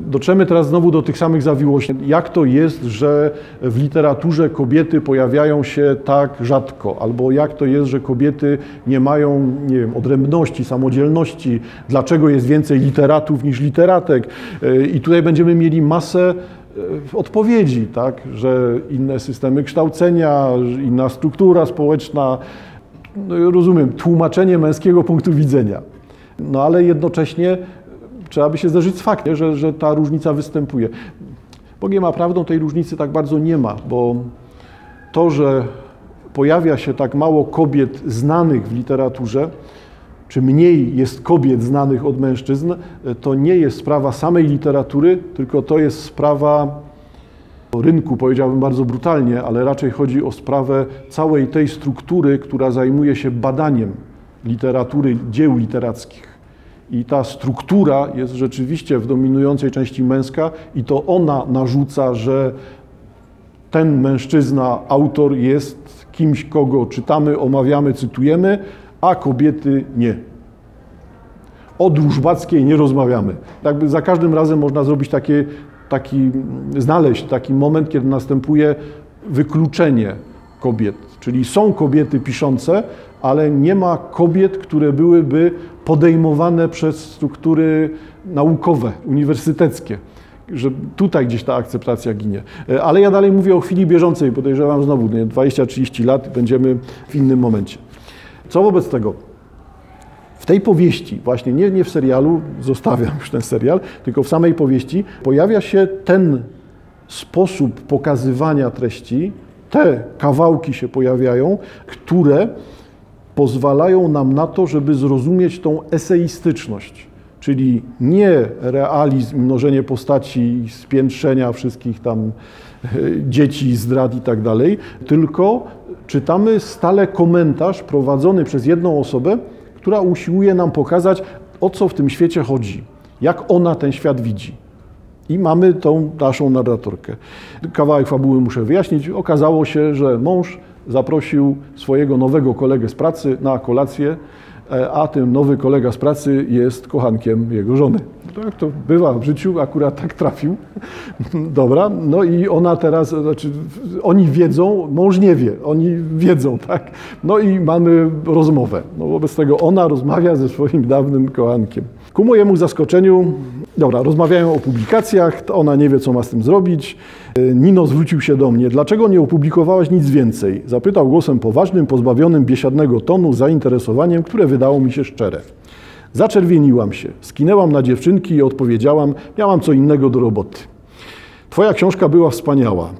Dotrzemy teraz znowu do tych samych zawiłości. Jak to jest, że w literaturze kobiety pojawiają się tak rzadko? Albo jak to jest, że kobiety nie mają, nie wiem, odrębności, samodzielności? Dlaczego jest więcej literatów niż literatek? I tutaj będziemy mieli masę e, odpowiedzi, tak? że inne systemy kształcenia, inna struktura społeczna, no, rozumiem, tłumaczenie męskiego punktu widzenia. No ale jednocześnie trzeba by się zderzyć z faktem, że, że ta różnica występuje. Bogiem a prawdą tej różnicy tak bardzo nie ma, bo to, że pojawia się tak mało kobiet znanych w literaturze, czy mniej jest kobiet znanych od mężczyzn, to nie jest sprawa samej literatury, tylko to jest sprawa rynku, powiedziałbym bardzo brutalnie, ale raczej chodzi o sprawę całej tej struktury, która zajmuje się badaniem literatury, dzieł literackich. I ta struktura jest rzeczywiście w dominującej części męska, i to ona narzuca, że ten mężczyzna, autor jest kimś, kogo czytamy, omawiamy, cytujemy, a kobiety nie. O Drużbackiej nie rozmawiamy. Jakby za każdym razem można zrobić takie, taki, znaleźć taki moment, kiedy następuje wykluczenie kobiet. Czyli są kobiety piszące, ale nie ma kobiet, które byłyby podejmowane przez struktury naukowe, uniwersyteckie. Że tutaj gdzieś ta akceptacja ginie. Ale ja dalej mówię o chwili bieżącej, podejrzewam znowu, 20-30 lat będziemy w innym momencie. Co wobec tego? W tej powieści, właśnie nie, nie w serialu, zostawiam już ten serial, tylko w samej powieści, pojawia się ten sposób pokazywania treści, te kawałki się pojawiają, które pozwalają nam na to, żeby zrozumieć tą eseistyczność, czyli nie realizm, mnożenie postaci, spiętrzenia wszystkich tam e, dzieci, zdrad i tak dalej, tylko czytamy stale komentarz prowadzony przez jedną osobę, która usiłuje nam pokazać, o co w tym świecie chodzi, jak ona ten świat widzi. I mamy tą naszą narratorkę. Kawałek fabuły muszę wyjaśnić. Okazało się, że mąż zaprosił swojego nowego kolegę z pracy na kolację, e, a ten nowy kolega z pracy jest kochankiem jego żony. Tak to bywa w życiu, akurat tak trafił. Dobra, no i ona teraz, znaczy oni wiedzą, mąż nie wie, oni wiedzą, tak? No i mamy rozmowę. No wobec tego ona rozmawia ze swoim dawnym kochankiem. Ku mojemu zaskoczeniu, dobra, rozmawiają o publikacjach, ona nie wie, co ma z tym zrobić. Nino zwrócił się do mnie. Dlaczego nie opublikowałaś nic więcej? Zapytał głosem poważnym, pozbawionym biesiadnego tonu, zainteresowaniem, które wydało mi się szczere. Zaczerwieniłam się, skinęłam na dziewczynki i odpowiedziałam, miałam co innego do roboty. Twoja książka była wspaniała.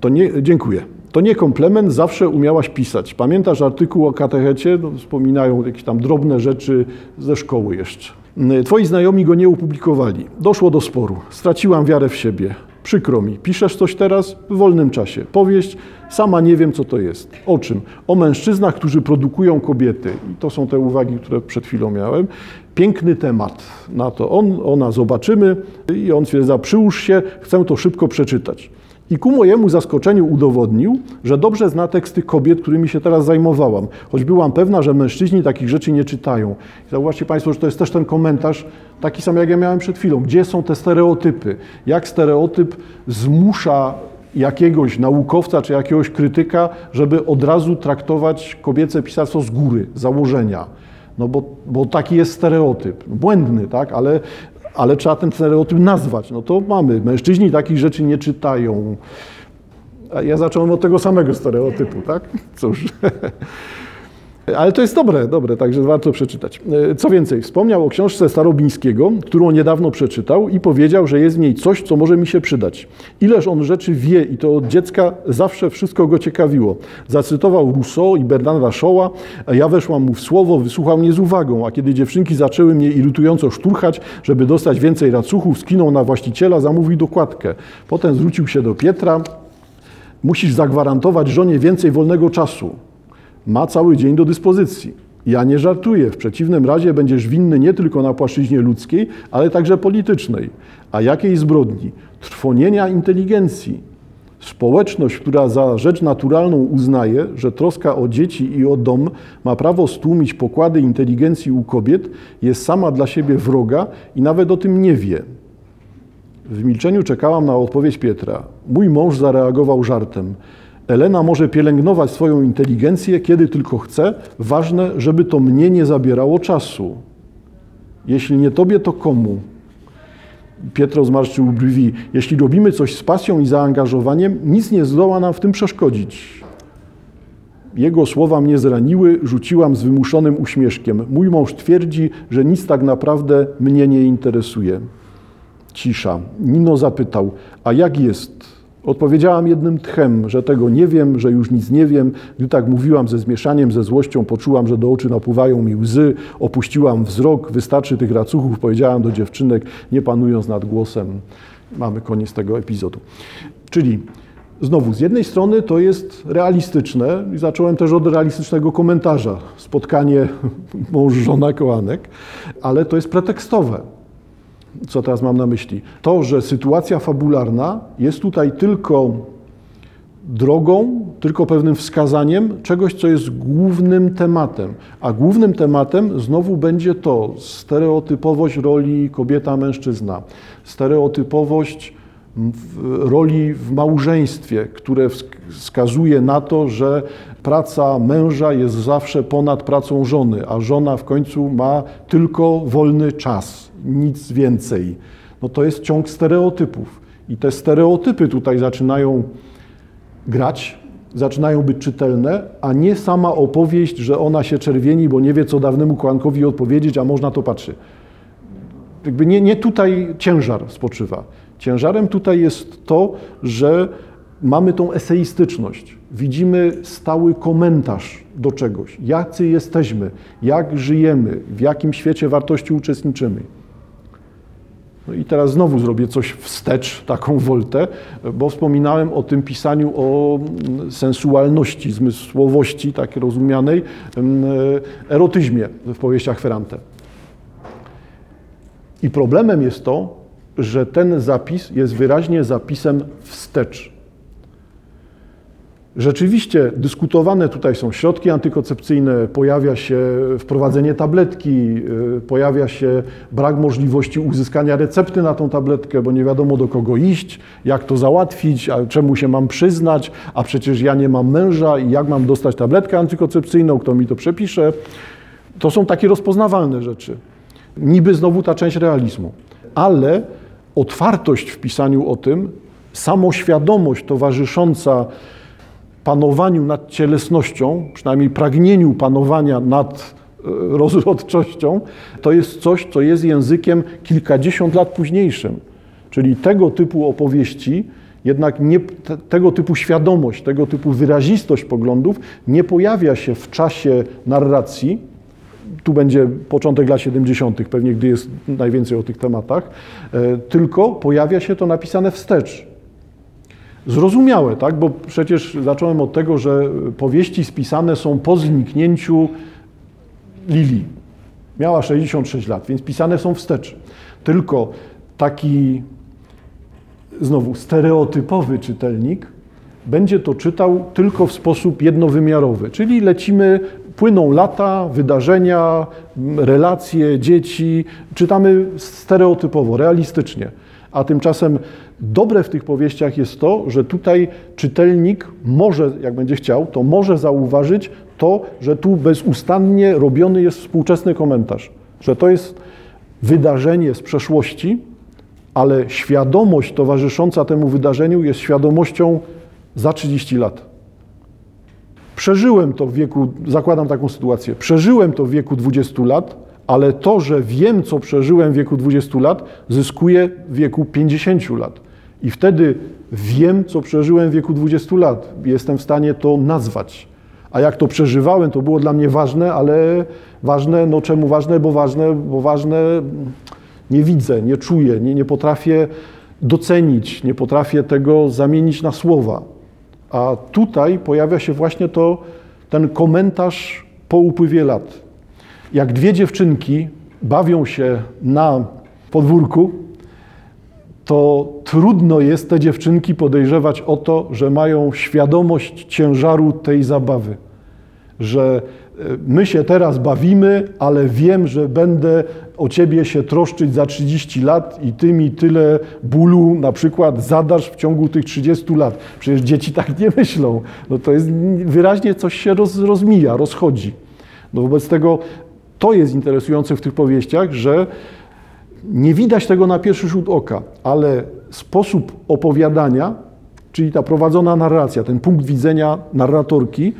To nie, dziękuję. To nie komplement, zawsze umiałaś pisać. Pamiętasz artykuł o katechecie? No, wspominają jakieś tam drobne rzeczy ze szkoły jeszcze. Twoi znajomi go nie opublikowali. Doszło do sporu. Straciłam wiarę w siebie. Przykro mi. Piszesz coś teraz w wolnym czasie. Powieść, sama nie wiem, co to jest. O czym? O mężczyznach, którzy produkują kobiety. I to są te uwagi, które przed chwilą miałem. Piękny temat na to. On, ona zobaczymy i on stwierdza, przyłóż się, chcę to szybko przeczytać. I ku mojemu zaskoczeniu udowodnił, że dobrze zna teksty kobiet, którymi się teraz zajmowałam, choć byłam pewna, że mężczyźni takich rzeczy nie czytają. I zauważcie Państwo, że to jest też ten komentarz, taki sam jak ja miałem przed chwilą. Gdzie są te stereotypy? Jak stereotyp zmusza jakiegoś naukowca czy jakiegoś krytyka, żeby od razu traktować kobiece pisarstwo z góry, założenia. No bo, bo taki jest stereotyp. Błędny, tak? Ale ale trzeba ten stereotyp nazwać. No to mamy. Mężczyźni takich rzeczy nie czytają. A ja zacząłem od tego samego stereotypu, tak? Cóż. Ale to jest dobre, dobre, także warto przeczytać. E, co więcej, wspomniał o książce Starobińskiego, którą niedawno przeczytał i powiedział, że jest w niej coś, co może mi się przydać. Ileż on rzeczy wie i to od dziecka zawsze wszystko go ciekawiło. Zacytował Rousseau i Bernarda Shaw'a, ja weszłam mu w słowo, wysłuchał mnie z uwagą, a kiedy dziewczynki zaczęły mnie irytująco szturchać, żeby dostać więcej racuchów, skinął na właściciela, zamówił dokładkę. Potem zwrócił się do Pietra, musisz zagwarantować żonie więcej wolnego czasu ma cały dzień do dyspozycji. Ja nie żartuję, w przeciwnym razie będziesz winny nie tylko na płaszczyźnie ludzkiej, ale także politycznej. A jakiej zbrodni? Trwonienia inteligencji. Społeczność, która za rzecz naturalną uznaje, że troska o dzieci i o dom ma prawo stłumić pokłady inteligencji u kobiet, jest sama dla siebie wroga i nawet o tym nie wie. W milczeniu czekałam na odpowiedź Pietra. Mój mąż zareagował żartem. Elena może pielęgnować swoją inteligencję, kiedy tylko chce. Ważne, żeby to mnie nie zabierało czasu. Jeśli nie tobie, to komu? Pietro zmarszczył brwi. Jeśli robimy coś z pasją i zaangażowaniem, nic nie zdoła nam w tym przeszkodzić. Jego słowa mnie zraniły, rzuciłam z wymuszonym uśmieszkiem. Mój mąż twierdzi, że nic tak naprawdę mnie nie interesuje. Cisza. Nino zapytał, a jak jest? Odpowiedziałam jednym tchem, że tego nie wiem, że już nic nie wiem. Gdy tak mówiłam ze zmieszaniem, ze złością, poczułam, że do oczy napływają mi łzy, opuściłam wzrok, wystarczy tych racuchów, powiedziałam do dziewczynek, nie panując nad głosem. Mamy koniec tego epizodu. Czyli Znowu, z jednej strony to jest realistyczne i zacząłem też od realistycznego komentarza, spotkanie mąż-żona kołanek, ale to jest pretekstowe. Co teraz mam na myśli? To, że sytuacja fabularna jest tutaj tylko drogą, tylko pewnym wskazaniem czegoś, co jest głównym tematem. A głównym tematem znowu będzie to stereotypowość roli kobieta-mężczyzna, stereotypowość roli w małżeństwie, które wskazuje na to, że praca męża jest zawsze ponad pracą żony, a żona w końcu ma tylko wolny czas, nic więcej. No to jest ciąg stereotypów. I te stereotypy tutaj zaczynają grać, zaczynają być czytelne, a nie sama opowieść, że ona się czerwieni, bo nie wie, co dawnemu kłankowi odpowiedzieć, a można to patrzy. Jakby nie, nie tutaj ciężar spoczywa. Ciężarem tutaj jest to, że mamy tą eseistyczność. Widzimy stały komentarz do czegoś. Jacy jesteśmy, jak żyjemy, w jakim świecie wartości uczestniczymy. No i teraz znowu zrobię coś wstecz, taką woltę, bo wspominałem o tym pisaniu o sensualności, zmysłowości, tak rozumianej, erotyzmie w powieściach Ferrante. I problemem jest to, że ten zapis jest wyraźnie zapisem wstecz. Rzeczywiście dyskutowane tutaj są środki antykoncepcyjne, pojawia się wprowadzenie tabletki, y, pojawia się brak możliwości uzyskania recepty na tą tabletkę, bo nie wiadomo do kogo iść, jak to załatwić, a czemu się mam przyznać, a przecież ja nie mam męża i jak mam dostać tabletkę antykoncepcyjną, kto mi to przepisze. To są takie rozpoznawalne rzeczy. Niby znowu ta część realizmu. Ale otwartość w pisaniu o tym, samoświadomość towarzysząca panowaniu nad cielesnością, przynajmniej pragnieniu panowania nad e, rozrodczością, to jest coś, co jest językiem kilkadziesiąt lat późniejszym. Czyli tego typu opowieści, jednak nie, te, tego typu świadomość, tego typu wyrazistość poglądów nie pojawia się w czasie narracji, tu będzie początek lat 70., pewnie gdy jest najwięcej o tych tematach, e, tylko pojawia się to napisane wstecz. Zrozumiałe, tak? Bo przecież zacząłem od tego, że powieści spisane są po zniknięciu Lili. Miała 66 lat, więc pisane są wstecz. Tylko taki znowu stereotypowy czytelnik będzie to czytał tylko w sposób jednowymiarowy, czyli lecimy Płyną lata, wydarzenia, relacje, dzieci. Czytamy stereotypowo, realistycznie. A tymczasem dobre w tych powieściach jest to, że tutaj czytelnik może, jak będzie chciał, to może zauważyć to, że tu bezustannie robiony jest współczesny komentarz. Że to jest wydarzenie z przeszłości, ale świadomość towarzysząca temu wydarzeniu jest świadomością za 30 lat. Przeżyłem to w wieku, zakładam taką sytuację, przeżyłem to w wieku 20 lat, ale to, że wiem, co przeżyłem w wieku 20 lat, zyskuję w wieku 50 lat. I wtedy wiem, co przeżyłem w wieku 20 lat. Jestem w stanie to nazwać. A jak to przeżywałem, to było dla mnie ważne, ale ważne, no czemu ważne? Bo ważne, bo ważne nie widzę, nie czuję, nie, nie potrafię docenić, nie potrafię tego zamienić na słowa. A tutaj pojawia się właśnie to, ten komentarz po upływie lat. Jak dwie dziewczynki bawią się na podwórku, to trudno jest te dziewczynki podejrzewać o to, że mają świadomość ciężaru tej zabawy. Że e, my się teraz bawimy, ale wiem, że będę o ciebie się troszczyć za 30 lat i ty mi tyle bólu na przykład zadasz w ciągu tych 30 lat. Przecież dzieci tak nie myślą. No to jest wyraźnie coś się roz, rozmija, rozchodzi. No wobec tego to jest interesujące w tych powieściach, że nie widać tego na pierwszy rzut oka, ale sposób opowiadania, czyli ta prowadzona narracja, ten punkt widzenia narratorki,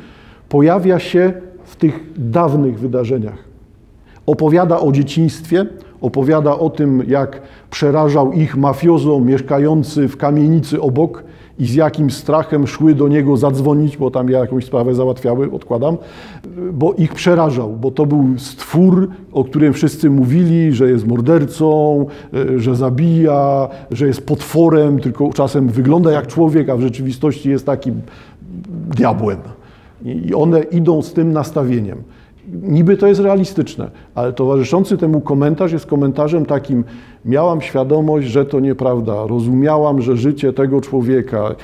pojawia się w tych dawnych wydarzeniach. Opowiada o dzieciństwie, opowiada o tym, jak przerażał ich mafiozo mieszkający w kamienicy obok i z jakim strachem szły do niego zadzwonić, bo tam jakąś sprawę załatwiały, odkładam, bo ich przerażał, bo to był stwór, o którym wszyscy mówili, że jest mordercą, że zabija, że jest potworem, tylko czasem wygląda jak człowiek, a w rzeczywistości jest takim diabłem. I one idą z tym nastawieniem. Niby to jest realistyczne, ale towarzyszący temu komentarz jest komentarzem takim: Miałam świadomość, że to nieprawda, rozumiałam, że życie tego człowieka,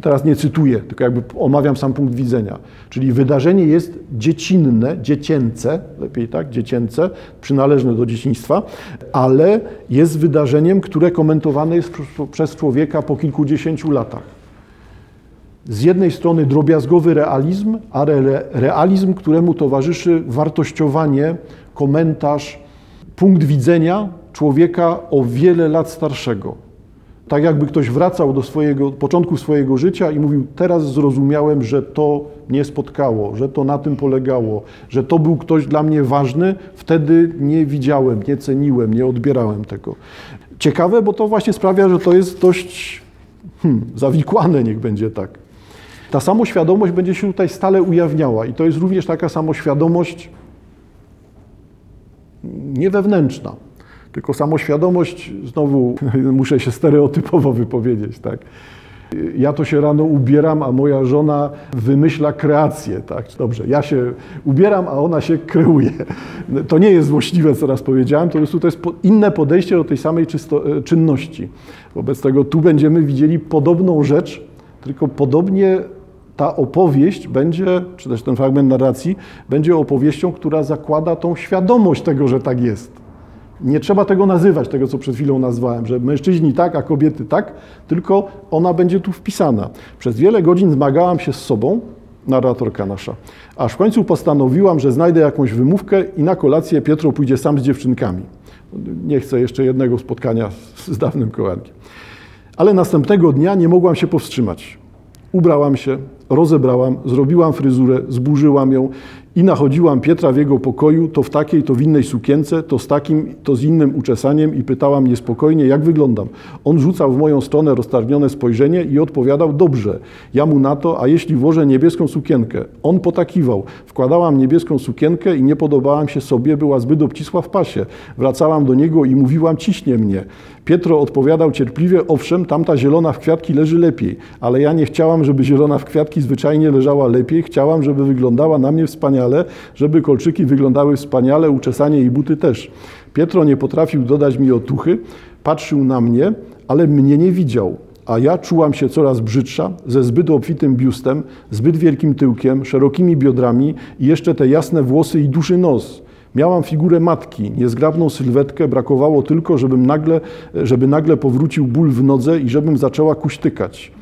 teraz nie cytuję, tylko jakby omawiam sam punkt widzenia. Czyli wydarzenie jest dziecinne, dziecięce, lepiej tak, dziecięce, przynależne do dzieciństwa, ale jest wydarzeniem, które komentowane jest przez człowieka po kilkudziesięciu latach z jednej strony drobiazgowy realizm, ale realizm, któremu towarzyszy wartościowanie, komentarz, punkt widzenia człowieka o wiele lat starszego. Tak jakby ktoś wracał do swojego, początku swojego życia i mówił, teraz zrozumiałem, że to mnie spotkało, że to na tym polegało, że to był ktoś dla mnie ważny, wtedy nie widziałem, nie ceniłem, nie odbierałem tego. Ciekawe, bo to właśnie sprawia, że to jest dość hmm, zawikłane, niech będzie tak. Ta samoświadomość będzie się tutaj stale ujawniała i to jest również taka samoświadomość nie wewnętrzna, tylko samoświadomość, znowu muszę się stereotypowo wypowiedzieć, tak. Ja to się rano ubieram, a moja żona wymyśla kreację, tak? Dobrze, ja się ubieram, a ona się kreuje. To nie jest złośliwe, co raz powiedziałem, to po prostu to jest inne podejście do tej samej czysto, czynności. Wobec tego tu będziemy widzieli podobną rzecz, tylko podobnie ta opowieść będzie, czy też ten fragment narracji, będzie opowieścią, która zakłada tą świadomość tego, że tak jest. Nie trzeba tego nazywać, tego co przed chwilą nazwałem, że mężczyźni tak, a kobiety tak, tylko ona będzie tu wpisana. Przez wiele godzin zmagałam się z sobą, narratorka nasza, aż w końcu postanowiłam, że znajdę jakąś wymówkę i na kolację Pietro pójdzie sam z dziewczynkami. Nie chcę jeszcze jednego spotkania z dawnym kołankiem. Ale następnego dnia nie mogłam się powstrzymać. Ubrałam się, rozebrałam, zrobiłam fryzurę, zburzyłam ją i nachodziłam Pietra w jego pokoju, to w takiej, to w innej sukience, to z takim, to z innym uczesaniem i pytałam niespokojnie, jak wyglądam. On rzucał w moją stronę roztargnione spojrzenie i odpowiadał, dobrze. Ja mu na to, a jeśli włożę niebieską sukienkę? On potakiwał. Wkładałam niebieską sukienkę i nie podobałam się sobie, była zbyt obcisła w pasie. Wracałam do niego i mówiłam, ciśnie mnie. Pietro odpowiadał cierpliwie, owszem, tamta zielona w kwiatki leży lepiej, ale ja nie chciałam, żeby zielona w kwiatki zwyczajnie leżała lepiej, chciałam, żeby wyglądała na mnie wspaniale, żeby kolczyki wyglądały wspaniale, uczesanie i buty też. Pietro nie potrafił dodać mi otuchy, patrzył na mnie, ale mnie nie widział a ja czułam się coraz brzydsza, ze zbyt obfitym biustem, zbyt wielkim tyłkiem, szerokimi biodrami i jeszcze te jasne włosy i duży nos. Miałam figurę matki, niezgrabną sylwetkę, brakowało tylko, żebym nagle, żeby nagle powrócił ból w nodze i żebym zaczęła kuśtykać.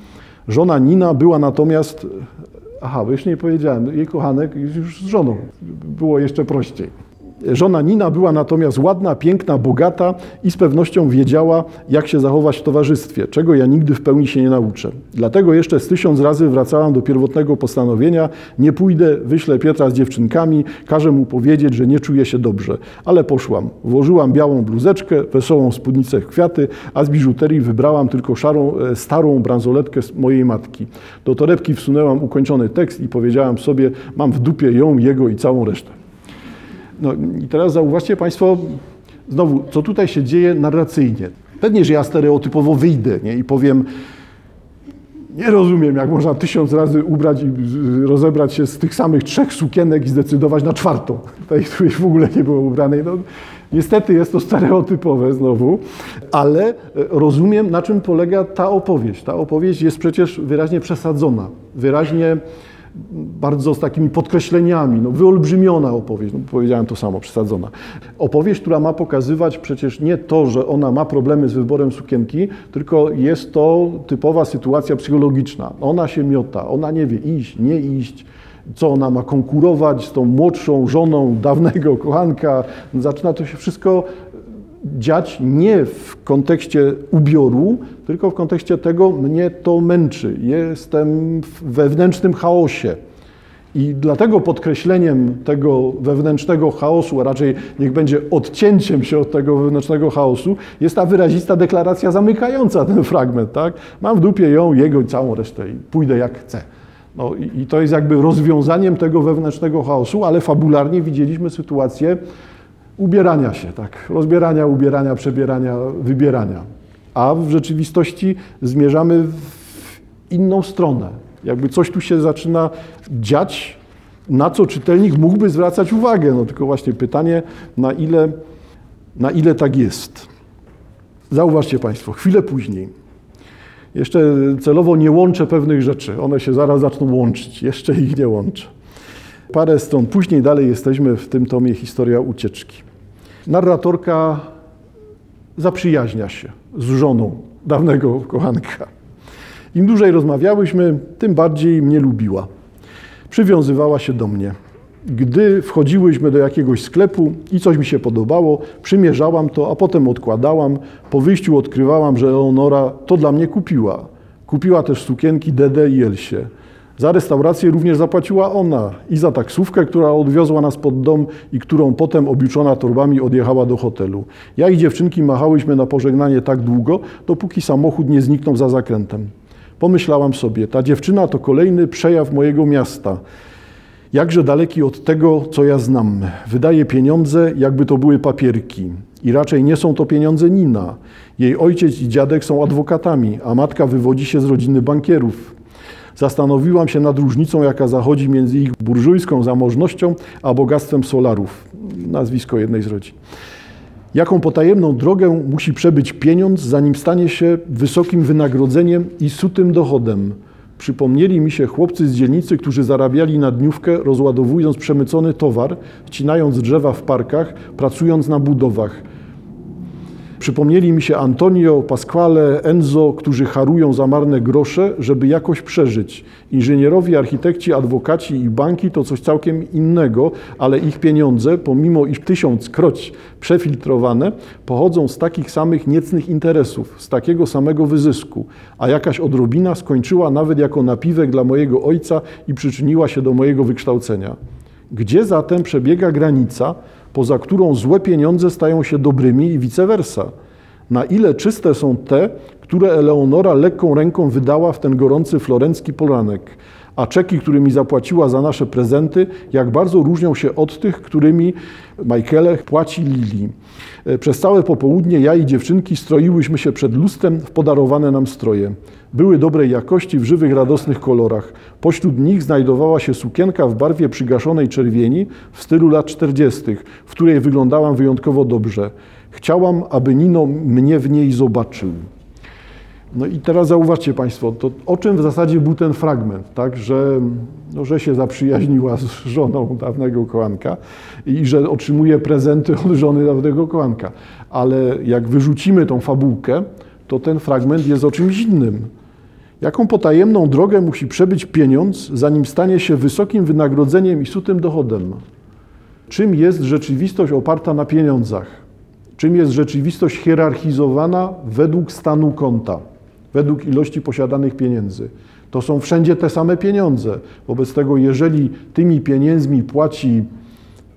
Żona Nina była natomiast, aha, bo jeszcze nie powiedziałem, jej kochanek już z żoną, było jeszcze prościej. Żona Nina była natomiast ładna, piękna, bogata i z pewnością wiedziała, jak się zachować w towarzystwie, czego ja nigdy w pełni się nie nauczę. Dlatego jeszcze z tysiąc razy wracałam do pierwotnego postanowienia: nie pójdę, wyślę Pietra z dziewczynkami, każę mu powiedzieć, że nie czuje się dobrze. Ale poszłam. Włożyłam białą bluzeczkę, wesołą spódnicę w kwiaty, a z biżuterii wybrałam tylko szarą, e, starą bransoletkę mojej matki. Do torebki wsunęłam ukończony tekst i powiedziałam sobie: mam w dupie ją, jego i całą resztę. No i teraz zauważcie Państwo, znowu, co tutaj się dzieje narracyjnie. Pewnie, że ja stereotypowo wyjdę nie? i powiem, nie rozumiem, jak można tysiąc razy ubrać i rozebrać się z tych samych trzech sukienek i zdecydować na czwartą, tej, której w ogóle nie było ubranej. No, niestety jest to stereotypowe znowu, ale rozumiem, na czym polega ta opowieść. Ta opowieść jest przecież wyraźnie przesadzona, wyraźnie bardzo z takimi podkreśleniami, no, wyolbrzymiona opowieść, no, powiedziałem to samo, przesadzona. Opowieść, która ma pokazywać przecież nie to, że ona ma problemy z wyborem sukienki, tylko jest to typowa sytuacja psychologiczna. Ona się miota, ona nie wie iść, nie iść, co ona ma konkurować z tą młodszą żoną dawnego kochanka. Zaczyna to się wszystko dziać nie w kontekście ubioru, tylko w kontekście tego, mnie to męczy. Jestem w wewnętrznym chaosie. I dlatego podkreśleniem tego wewnętrznego chaosu, a raczej niech będzie odcięciem się od tego wewnętrznego chaosu, jest ta wyrazista deklaracja zamykająca ten fragment. Tak? Mam w dupie ją, jego i całą resztę i pójdę jak chcę. No i, i to jest jakby rozwiązaniem tego wewnętrznego chaosu, ale fabularnie widzieliśmy sytuację ubierania się, tak, rozbierania, ubierania, przebierania, wybierania. A w rzeczywistości zmierzamy w inną stronę. Jakby coś tu się zaczyna dziać, na co czytelnik mógłby zwracać uwagę. No tylko właśnie pytanie, na ile, na ile tak jest. Zauważcie Państwo, chwilę później. Jeszcze celowo nie łączę pewnych rzeczy. One się zaraz zaczną łączyć. Jeszcze ich nie łączę. Parę stron później dalej jesteśmy w tym tomie Historia ucieczki. Narratorka zaprzyjaźnia się z żoną dawnego kochanka. Im dłużej rozmawiałyśmy, tym bardziej mnie lubiła. Przywiązywała się do mnie. Gdy wchodziłyśmy do jakiegoś sklepu i coś mi się podobało, przymierzałam to, a potem odkładałam. Po wyjściu odkrywałam, że Leonora to dla mnie kupiła. Kupiła też sukienki Dede i Elsie. Za restaurację również zapłaciła ona i za taksówkę, która odwiozła nas pod dom i którą potem obliczona torbami odjechała do hotelu. Ja i dziewczynki machałyśmy na pożegnanie tak długo, dopóki samochód nie zniknął za zakrętem. Pomyślałam sobie, ta dziewczyna to kolejny przejaw mojego miasta. Jakże daleki od tego, co ja znam. Wydaje pieniądze, jakby to były papierki. I raczej nie są to pieniądze Nina. Jej ojciec i dziadek są adwokatami, a matka wywodzi się z rodziny bankierów. Zastanowiłam się nad różnicą, jaka zachodzi między ich burżujską zamożnością a bogactwem solarów. Nazwisko jednej z rodzin. Jaką potajemną drogę musi przebyć pieniądz, zanim stanie się wysokim wynagrodzeniem i sutym dochodem. Przypomnieli mi się chłopcy z dzielnicy, którzy zarabiali na dniówkę, rozładowując przemycony towar, wcinając drzewa w parkach, pracując na budowach. Przypomnieli mi się Antonio, Pasquale, Enzo, którzy harują za marne grosze, żeby jakoś przeżyć. Inżynierowie, architekci, adwokaci i banki to coś całkiem innego, ale ich pieniądze, pomimo iż tysiąckroć przefiltrowane, pochodzą z takich samych niecnych interesów, z takiego samego wyzysku, a jakaś odrobina skończyła nawet jako napiwek dla mojego ojca i przyczyniła się do mojego wykształcenia. Gdzie zatem przebiega granica, poza którą złe pieniądze stają się dobrymi i vice versa. Na ile czyste są te, które Eleonora lekką ręką wydała w ten gorący florencki poranek, a czeki, którymi zapłaciła za nasze prezenty, jak bardzo różnią się od tych, którymi Michaele płaci Lili. Przez całe popołudnie ja i dziewczynki stroiłyśmy się przed lustrem w podarowane nam stroje. Były dobrej jakości, w żywych, radosnych kolorach. Pośród nich znajdowała się sukienka w barwie przygaszonej czerwieni w stylu lat 40., w której wyglądałam wyjątkowo dobrze. Chciałam, aby Nino mnie w niej zobaczył. No i teraz zauważcie Państwo, to o czym w zasadzie był ten fragment, tak? że, no, że się zaprzyjaźniła z żoną dawnego kochanka i że otrzymuje prezenty od żony dawnego kochanka. Ale jak wyrzucimy tą fabułkę, to ten fragment jest o czymś innym. Jaką potajemną drogę musi przebyć pieniądz, zanim stanie się wysokim wynagrodzeniem i sutym dochodem? Czym jest rzeczywistość oparta na pieniądzach? Czym jest rzeczywistość hierarchizowana według stanu konta, według ilości posiadanych pieniędzy? To są wszędzie te same pieniądze. Wobec tego, jeżeli tymi pieniędzmi płaci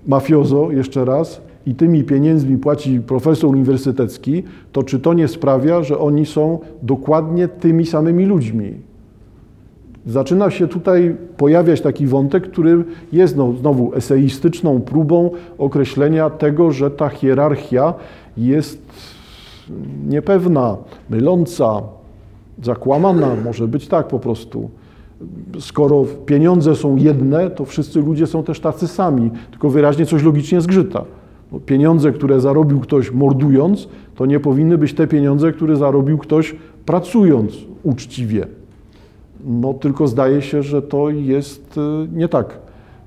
mafiozo, jeszcze raz, i tymi pieniędzmi płaci profesor uniwersytecki, to czy to nie sprawia, że oni są dokładnie tymi samymi ludźmi? Zaczyna się tutaj pojawiać taki wątek, który jest no, znowu eseistyczną próbą określenia tego, że ta hierarchia jest niepewna, myląca, zakłamana, może być tak po prostu. Skoro pieniądze są jedne, to wszyscy ludzie są też tacy sami, tylko wyraźnie coś logicznie zgrzyta. Pieniądze, które zarobił ktoś mordując, to nie powinny być te pieniądze, które zarobił ktoś pracując uczciwie. No tylko zdaje się, że to jest y, nie tak,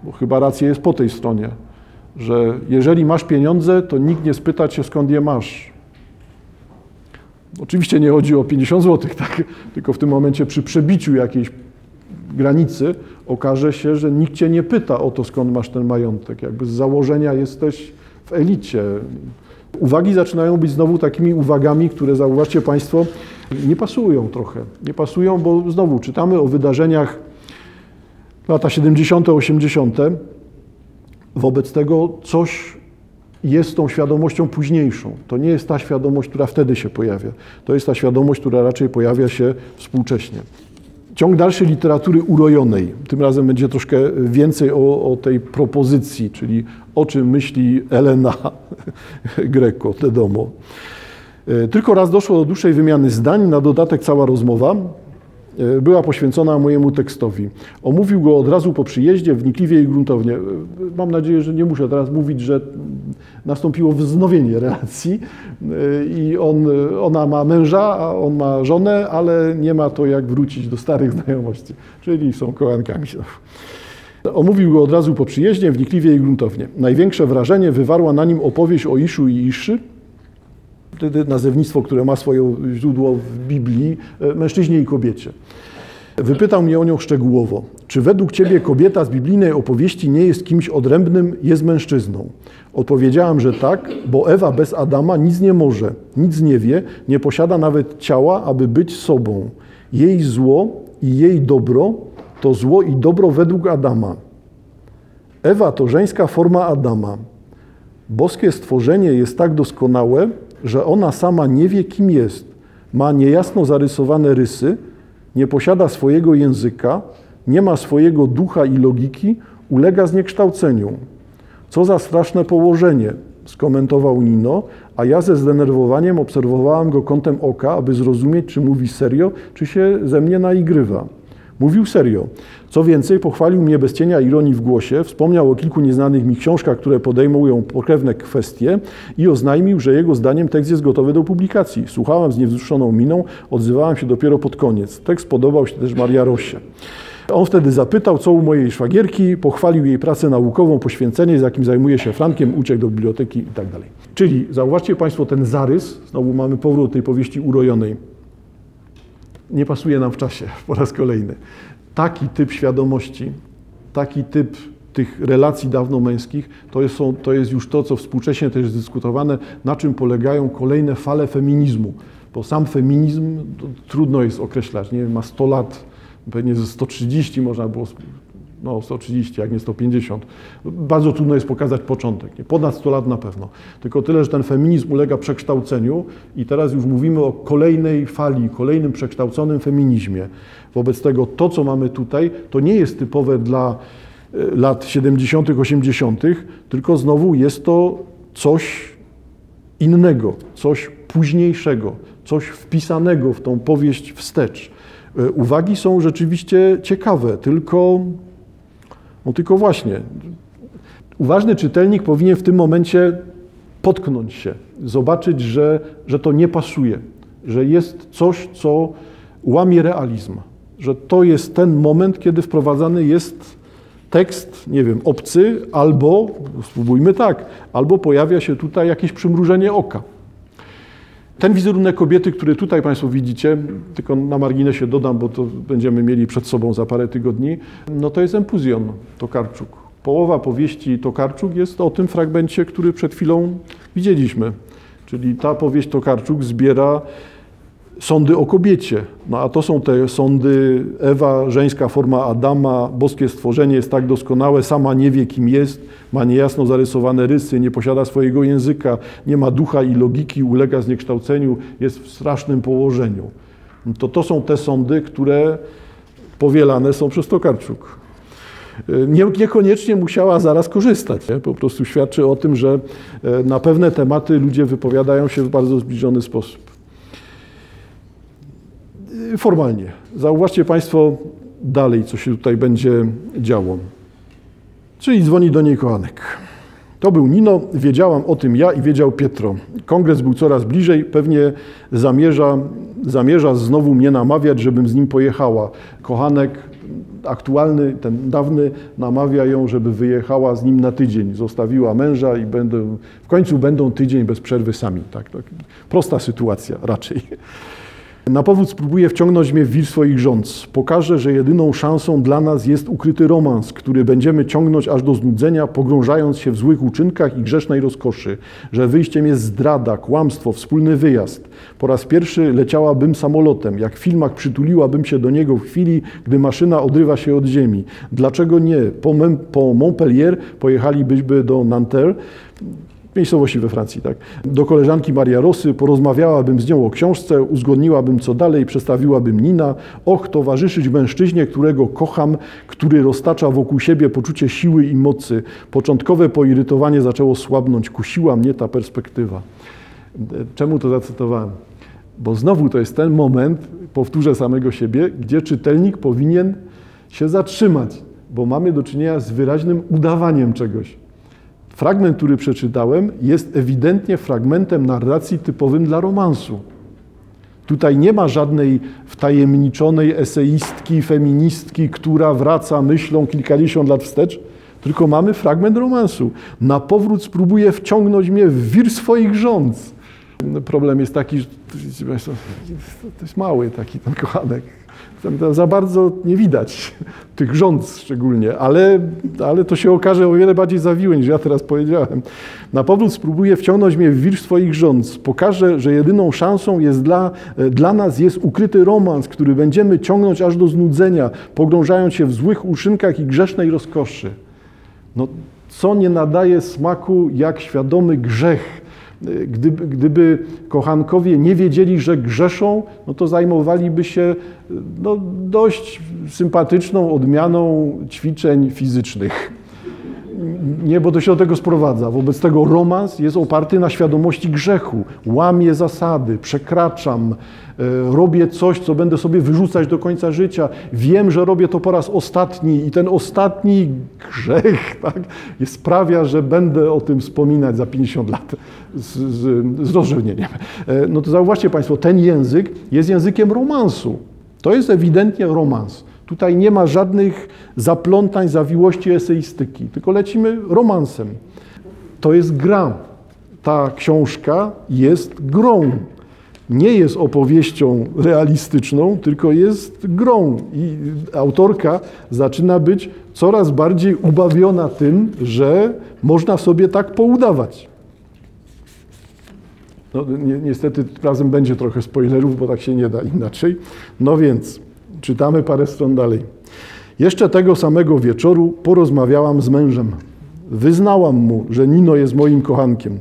bo chyba racja jest po tej stronie, że jeżeli masz pieniądze, to nikt nie spyta cię skąd je masz. Oczywiście nie chodzi o 50 zł, tak? tylko w tym momencie przy przebiciu jakiejś granicy okaże się, że nikt cię nie pyta o to, skąd masz ten majątek. Jakby z założenia jesteś w elicie. Uwagi zaczynają być znowu takimi uwagami, które zauważcie Państwo, nie pasują trochę. Nie pasują, bo znowu czytamy o wydarzeniach lata 70., 80. Wobec tego coś jest tą świadomością późniejszą. To nie jest ta świadomość, która wtedy się pojawia. To jest ta świadomość, która raczej pojawia się współcześnie. Ciąg dalszy literatury urojonej. Tym razem będzie troszkę więcej o, o tej propozycji, czyli o czym myśli Elena Greco, te domo. Tylko raz doszło do dłuższej wymiany zdań, na dodatek cała rozmowa e, była poświęcona mojemu tekstowi. Omówił go od razu po przyjeździe, wnikliwie i gruntownie. E, Mam nadzieję, że nie muszę teraz mówić, że nastąpiło wznowienie relacji e, i on, ona ma męża, a on ma żonę, ale nie ma to jak wrócić do starych znajomości, czyli są kochankami. Omówił go od razu po przyjeździe, wnikliwie i gruntownie. Największe wrażenie wywarła na nim opowieść o Iszu i Iszy, nazewnictwo, które ma swoje źródło w Biblii, mężczyźnie i kobiecie. Wypytał mnie o nią szczegółowo. Czy według Ciebie kobieta z biblijnej opowieści nie jest kimś odrębnym, jest mężczyzną? Odpowiedziałem, że tak, bo Ewa bez Adama nic nie może, nic nie wie, nie posiada nawet ciała, aby być sobą. Jej zło i jej dobro to zło i dobro według Adama. Ewa to żeńska forma Adama. Boskie stworzenie jest tak doskonałe, że ona sama nie wie, kim jest. Ma niejasno zarysowane rysy, nie posiada swojego języka, nie ma swojego ducha i logiki, ulega zniekształceniu. Co za straszne położenie, skomentował Nino, a ja ze zdenerwowaniem obserwowałam go kątem oka, aby zrozumieć, czy mówi serio, czy się ze mnie naigrywa. Mówił serio. Co więcej, pochwalił mnie bez cienia ironii w głosie, wspomniał o kilku nieznanych mi książkach, które podejmują pokrewne kwestie i oznajmił, że jego zdaniem tekst jest gotowy do publikacji. Słuchałam z niewzruszoną miną, odzywałam się dopiero pod koniec. Tekst podobał się też Maria Rosie. On wtedy zapytał, co u mojej szwagierki, pochwalił jej pracę naukową, poświęcenie, z jakim zajmuje się Frankiem, uciekł do biblioteki i tak. Czyli zauważcie Państwo ten zarys, znowu mamy powrót tej powieści urojonej. Nie pasuje nam w czasie po raz kolejny. Taki typ świadomości, taki typ tych relacji dawno-męskich, to jest, to jest już to, co współcześnie też jest dyskutowane, na czym polegają kolejne fale feminizmu. Bo sam feminizm trudno jest określać, nie ma 100 lat, pewnie ze 130 można było, no 130, jak nie 150. Bardzo trudno jest pokazać początek, nie? ponad 100 lat na pewno. Tylko tyle, że ten feminizm ulega przekształceniu i teraz już mówimy o kolejnej fali, kolejnym przekształconym feminizmie. Wobec tego to, co mamy tutaj, to nie jest typowe dla lat 70., 80., tylko znowu jest to coś innego, coś późniejszego, coś wpisanego w tą powieść wstecz. Uwagi są rzeczywiście ciekawe, tylko, no tylko właśnie, uważny czytelnik powinien w tym momencie potknąć się, zobaczyć, że, że to nie pasuje, że jest coś, co łamie realizm, że to jest ten moment, kiedy wprowadzany jest tekst, nie wiem, obcy, albo, spróbujmy tak, albo pojawia się tutaj jakieś przymrużenie oka. Ten wizerunek kobiety, który tutaj Państwo widzicie, tylko na marginesie dodam, bo to będziemy mieli przed sobą za parę tygodni, no to jest Empuzjon Tokarczuk. Połowa powieści Tokarczuk jest o tym fragmencie, który przed chwilą widzieliśmy. Czyli ta powieść Tokarczuk zbiera sądy o kobiecie. No a to są te sądy Ewa, żeńska forma Adama, boskie stworzenie jest tak doskonałe, sama nie wie kim jest, ma niejasno zarysowane rysy, nie posiada swojego języka, nie ma ducha i logiki, ulega zniekształceniu, jest w strasznym położeniu. To to są te sądy, które powielane są przez Tokarczuk. Nie, niekoniecznie musiała zaraz korzystać. Nie? Po prostu świadczy o tym, że na pewne tematy ludzie wypowiadają się w bardzo zbliżony sposób formalnie. Zauważcie Państwo dalej, co się tutaj będzie działo. Czyli dzwoni do niej kochanek. To był Nino, wiedziałam o tym ja i wiedział Pietro. Kongres był coraz bliżej, pewnie zamierza, zamierza znowu mnie namawiać, żebym z nim pojechała. Kochanek aktualny, ten dawny, namawia ją, żeby wyjechała z nim na tydzień. Zostawiła męża i będą, w końcu będą tydzień bez przerwy sami. Tak, tak. Prosta sytuacja raczej. Na powód spróbuję wciągnąć mnie w wir swoich rządz. Pokażę, że jedyną szansą dla nas jest ukryty romans, który będziemy ciągnąć aż do znudzenia, pogrążając się w złych uczynkach i grzesznej rozkoszy. Że wyjściem jest zdrada, kłamstwo, wspólny wyjazd. Po raz pierwszy leciałabym samolotem. Jak w filmach przytuliłabym się do niego w chwili, gdy maszyna odrywa się od ziemi. Dlaczego nie? Po, Mem- po Montpellier pojechalibyśmy do Nanterre miejscowości we Francji, tak. Do koleżanki Maria Rosy porozmawiałabym z nią o książce, uzgodniłabym co dalej, przedstawiłabym Nina. Och, towarzyszyć mężczyźnie, którego kocham, który roztacza wokół siebie poczucie siły i mocy. Początkowe poirytowanie zaczęło słabnąć, kusiła mnie ta perspektywa. Czemu to zacytowałem? Bo znowu to jest ten moment, powtórzę samego siebie, gdzie czytelnik powinien się zatrzymać, bo mamy do czynienia z wyraźnym udawaniem czegoś. Fragment, który przeczytałem, jest ewidentnie fragmentem narracji typowym dla romansu. Tutaj nie ma żadnej wtajemniczonej eseistki, feministki, która wraca myślą kilkadziesiąt lat wstecz, tylko mamy fragment romansu. Na powrót spróbuje wciągnąć mnie w wir swoich rządz. Problem jest taki, że to jest mały taki ten kochanek. Za bardzo nie widać tych rząd szczególnie, ale, ale to się okaże o wiele bardziej zawiłe niż ja teraz powiedziałem. Na powrót spróbuję wciągnąć mnie w wir swoich rząd. Pokażę, że jedyną szansą jest dla, dla nas jest ukryty romans, który będziemy ciągnąć aż do znudzenia, pogrążając się w złych uszynkach i grzesznej rozkoszy. No, co nie nadaje smaku jak świadomy grzech, Gdyby, gdyby, kochankowie nie wiedzieli, że grzeszą, no to zajmowaliby się no, dość sympatyczną odmianą ćwiczeń fizycznych. Nie, bo to się do tego sprowadza. Wobec tego romans jest oparty na świadomości grzechu. Łamię zasady, przekraczam, e, robię coś, co będę sobie wyrzucać do końca życia. Wiem, że robię to po raz ostatni i ten ostatni grzech tak, sprawia, że będę o tym wspominać za 50 lat z, z, z rozrzewnieniem. E, no to zauważcie Państwo, ten język jest językiem romansu. To jest ewidentnie romans. Tutaj nie ma żadnych zaplątań, zawiłości eseistyki, tylko lecimy romansem. To jest gra. Ta książka jest grą. Nie jest opowieścią realistyczną, tylko jest grą. I autorka zaczyna być coraz bardziej ubawiona tym, że można sobie tak poudawać. No, ni niestety razem będzie trochę spoilerów, bo tak się nie da inaczej. No więc. Czytamy parę stron dalej. Jeszcze tego samego wieczoru porozmawiałam z mężem. Wyznałam mu, że Nino jest moim kochankiem.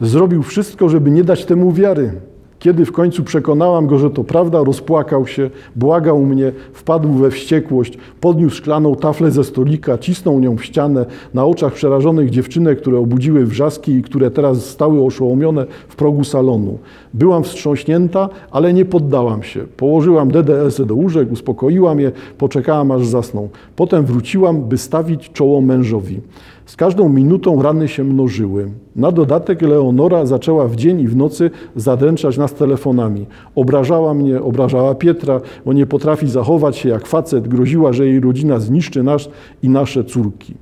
Zrobił wszystko, żeby nie dać temu wiary. Kiedy w końcu przekonałam go, że to prawda, rozpłakał się, błagał mnie, wpadł we wściekłość, podniósł szklaną taflę ze stolika, cisnął nią w ścianę na oczach przerażonych dziewczynek, które obudziły wrzaski i które teraz stały oszołomione w progu salonu. Byłam wstrząśnięta, ale nie poddałam się. Położyłam DDS-y do łóżek, uspokoiłam je, poczekałam aż zasną. Potem wróciłam, by stawić czoło mężowi. Z każdą minutą rany się mnożyły. Na dodatek Leonora zaczęła w dzień i w nocy zadręczać nas telefonami. Obrażała mnie, obrażała Pietra, bo nie potrafi zachować się jak facet, groziła, że jej rodzina zniszczy nas i nasze córki.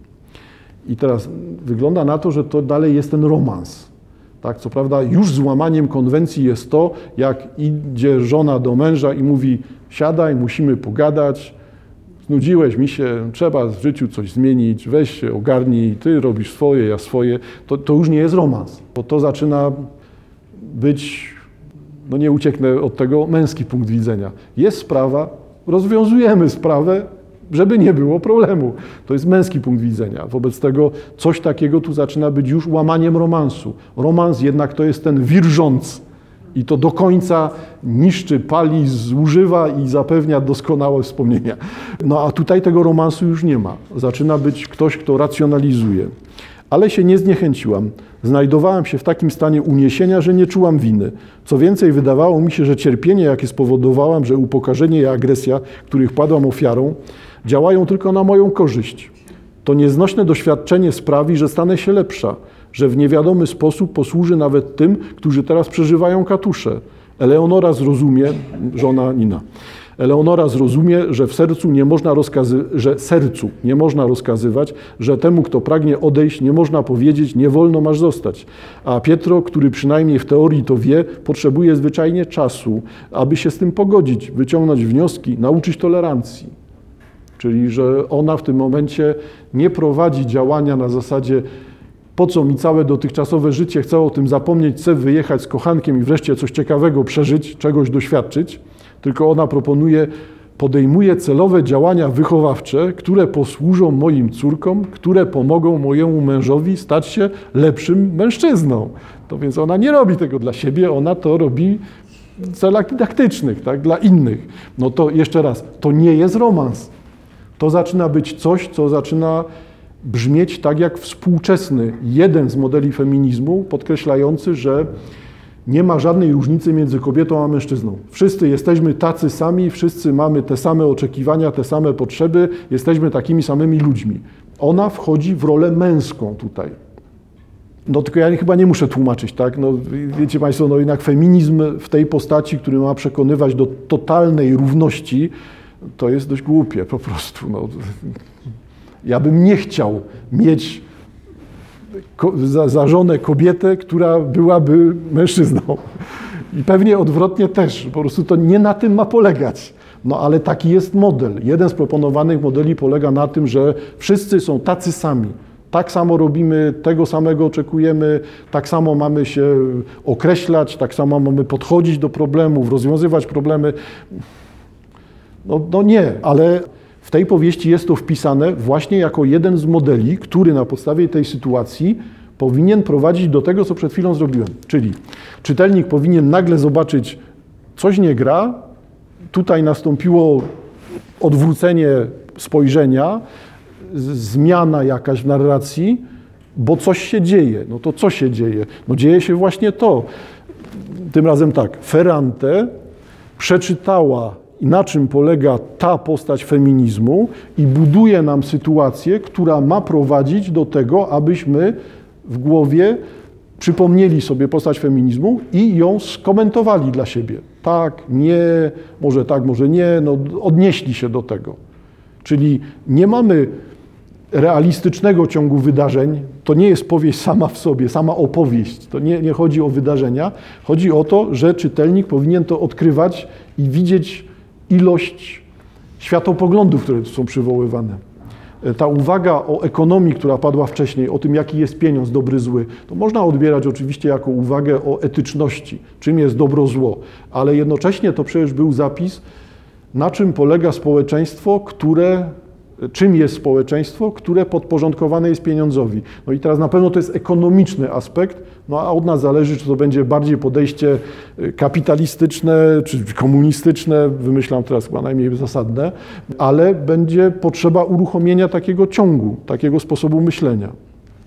I teraz wygląda na to, że to dalej jest ten romans. Tak, co prawda już złamaniem konwencji jest to, jak idzie żona do męża i mówi siadaj, musimy pogadać, znudziłeś mi się, trzeba w życiu coś zmienić, weź się, ogarnij, ty robisz swoje, ja swoje, to, to już nie jest romans, bo to zaczyna być, no nie ucieknę od tego, męski punkt widzenia. Jest sprawa, rozwiązujemy sprawę, żeby nie było problemu. To jest męski punkt widzenia. Wobec tego coś takiego tu zaczyna być już łamaniem romansu. Romans jednak to jest ten wirżąc i to do końca niszczy, pali, zużywa i zapewnia doskonałe wspomnienia. No a tutaj tego romansu już nie ma. Zaczyna być ktoś, kto racjonalizuje. Ale się nie zniechęciłam. Znajdowałam się w takim stanie uniesienia, że nie czułam winy. Co więcej, wydawało mi się, że cierpienie, jakie spowodowałam, że upokarzenie i agresja, których padłam ofiarą, działają tylko na moją korzyść. To nieznośne doświadczenie sprawi, że stanę się lepsza, że w niewiadomy sposób posłuży nawet tym, którzy teraz przeżywają katusze. Eleonora zrozumie, żona Nina. Eleonora zrozumie, że w sercu nie można rozkazy- że sercu nie można rozkazywać, że temu, kto pragnie odejść, nie można powiedzieć, nie wolno masz zostać. A Pietro, który przynajmniej w teorii to wie, potrzebuje zwyczajnie czasu, aby się z tym pogodzić, wyciągnąć wnioski, nauczyć tolerancji. Czyli, że ona w tym momencie nie prowadzi działania na zasadzie po co mi całe dotychczasowe życie, chcę o tym zapomnieć, chcę wyjechać z kochankiem i wreszcie coś ciekawego przeżyć, czegoś doświadczyć, tylko ona proponuje, podejmuje celowe działania wychowawcze, które posłużą moim córkom, które pomogą mojemu mężowi stać się lepszym mężczyzną. To więc ona nie robi tego dla siebie, ona to robi w celach dydaktycznych, tak, dla innych. No to jeszcze raz, to nie jest romans. To zaczyna być coś, co zaczyna brzmieć tak jak współczesny jeden z modeli feminizmu, podkreślający, że nie ma żadnej różnicy między kobietą a mężczyzną. Wszyscy jesteśmy tacy sami, wszyscy mamy te same oczekiwania, te same potrzeby, jesteśmy takimi samymi ludźmi. Ona wchodzi w rolę męską tutaj. No tylko ja chyba nie muszę tłumaczyć, tak? No, wiecie Państwo, no jednak feminizm w tej postaci, który ma przekonywać do totalnej równości, to jest dość głupie po prostu. No. Ja bym nie chciał mieć za żonę kobietę, która byłaby mężczyzną. I pewnie odwrotnie też. Po prostu to nie na tym ma polegać. No ale taki jest model. Jeden z proponowanych modeli polega na tym, że wszyscy są tacy sami. Tak samo robimy, tego samego oczekujemy, tak samo mamy się określać, tak samo mamy podchodzić do problemów, rozwiązywać problemy. No, no nie, ale w tej powieści jest to wpisane właśnie jako jeden z modeli, który na podstawie tej sytuacji powinien prowadzić do tego, co przed chwilą zrobiłem. Czyli czytelnik powinien nagle zobaczyć, coś nie gra, tutaj nastąpiło odwrócenie spojrzenia, zmiana jakaś w narracji, bo coś się dzieje. No to co się dzieje? No dzieje się właśnie to. Tym razem tak, Ferrante przeczytała, na czym polega ta postać feminizmu i buduje nam sytuację, która ma prowadzić do tego, abyśmy w głowie przypomnieli sobie postać feminizmu i ją skomentowali dla siebie. Tak, nie, może tak, może nie, no odnieśli się do tego. Czyli nie mamy realistycznego ciągu wydarzeń. To nie jest powieść sama w sobie, sama opowieść. To nie, nie chodzi o wydarzenia. Chodzi o to, że czytelnik powinien to odkrywać i widzieć ilość światopoglądów, które tu są przywoływane. E, Ta uwaga o ekonomii, która padła wcześniej, o tym, jaki jest pieniądz, dobry, zły, to można odbierać oczywiście jako uwagę o etyczności, czym jest dobro, zło, ale jednocześnie to przecież był zapis, na czym polega społeczeństwo, które, czym jest społeczeństwo, które podporządkowane jest pieniądzowi. No i teraz na pewno to jest ekonomiczny aspekt, no a od nas zależy, czy to będzie bardziej podejście y, kapitalistyczne, czy komunistyczne, wymyślam teraz chyba najmniej zasadne, ale będzie potrzeba uruchomienia takiego ciągu, takiego sposobu myślenia.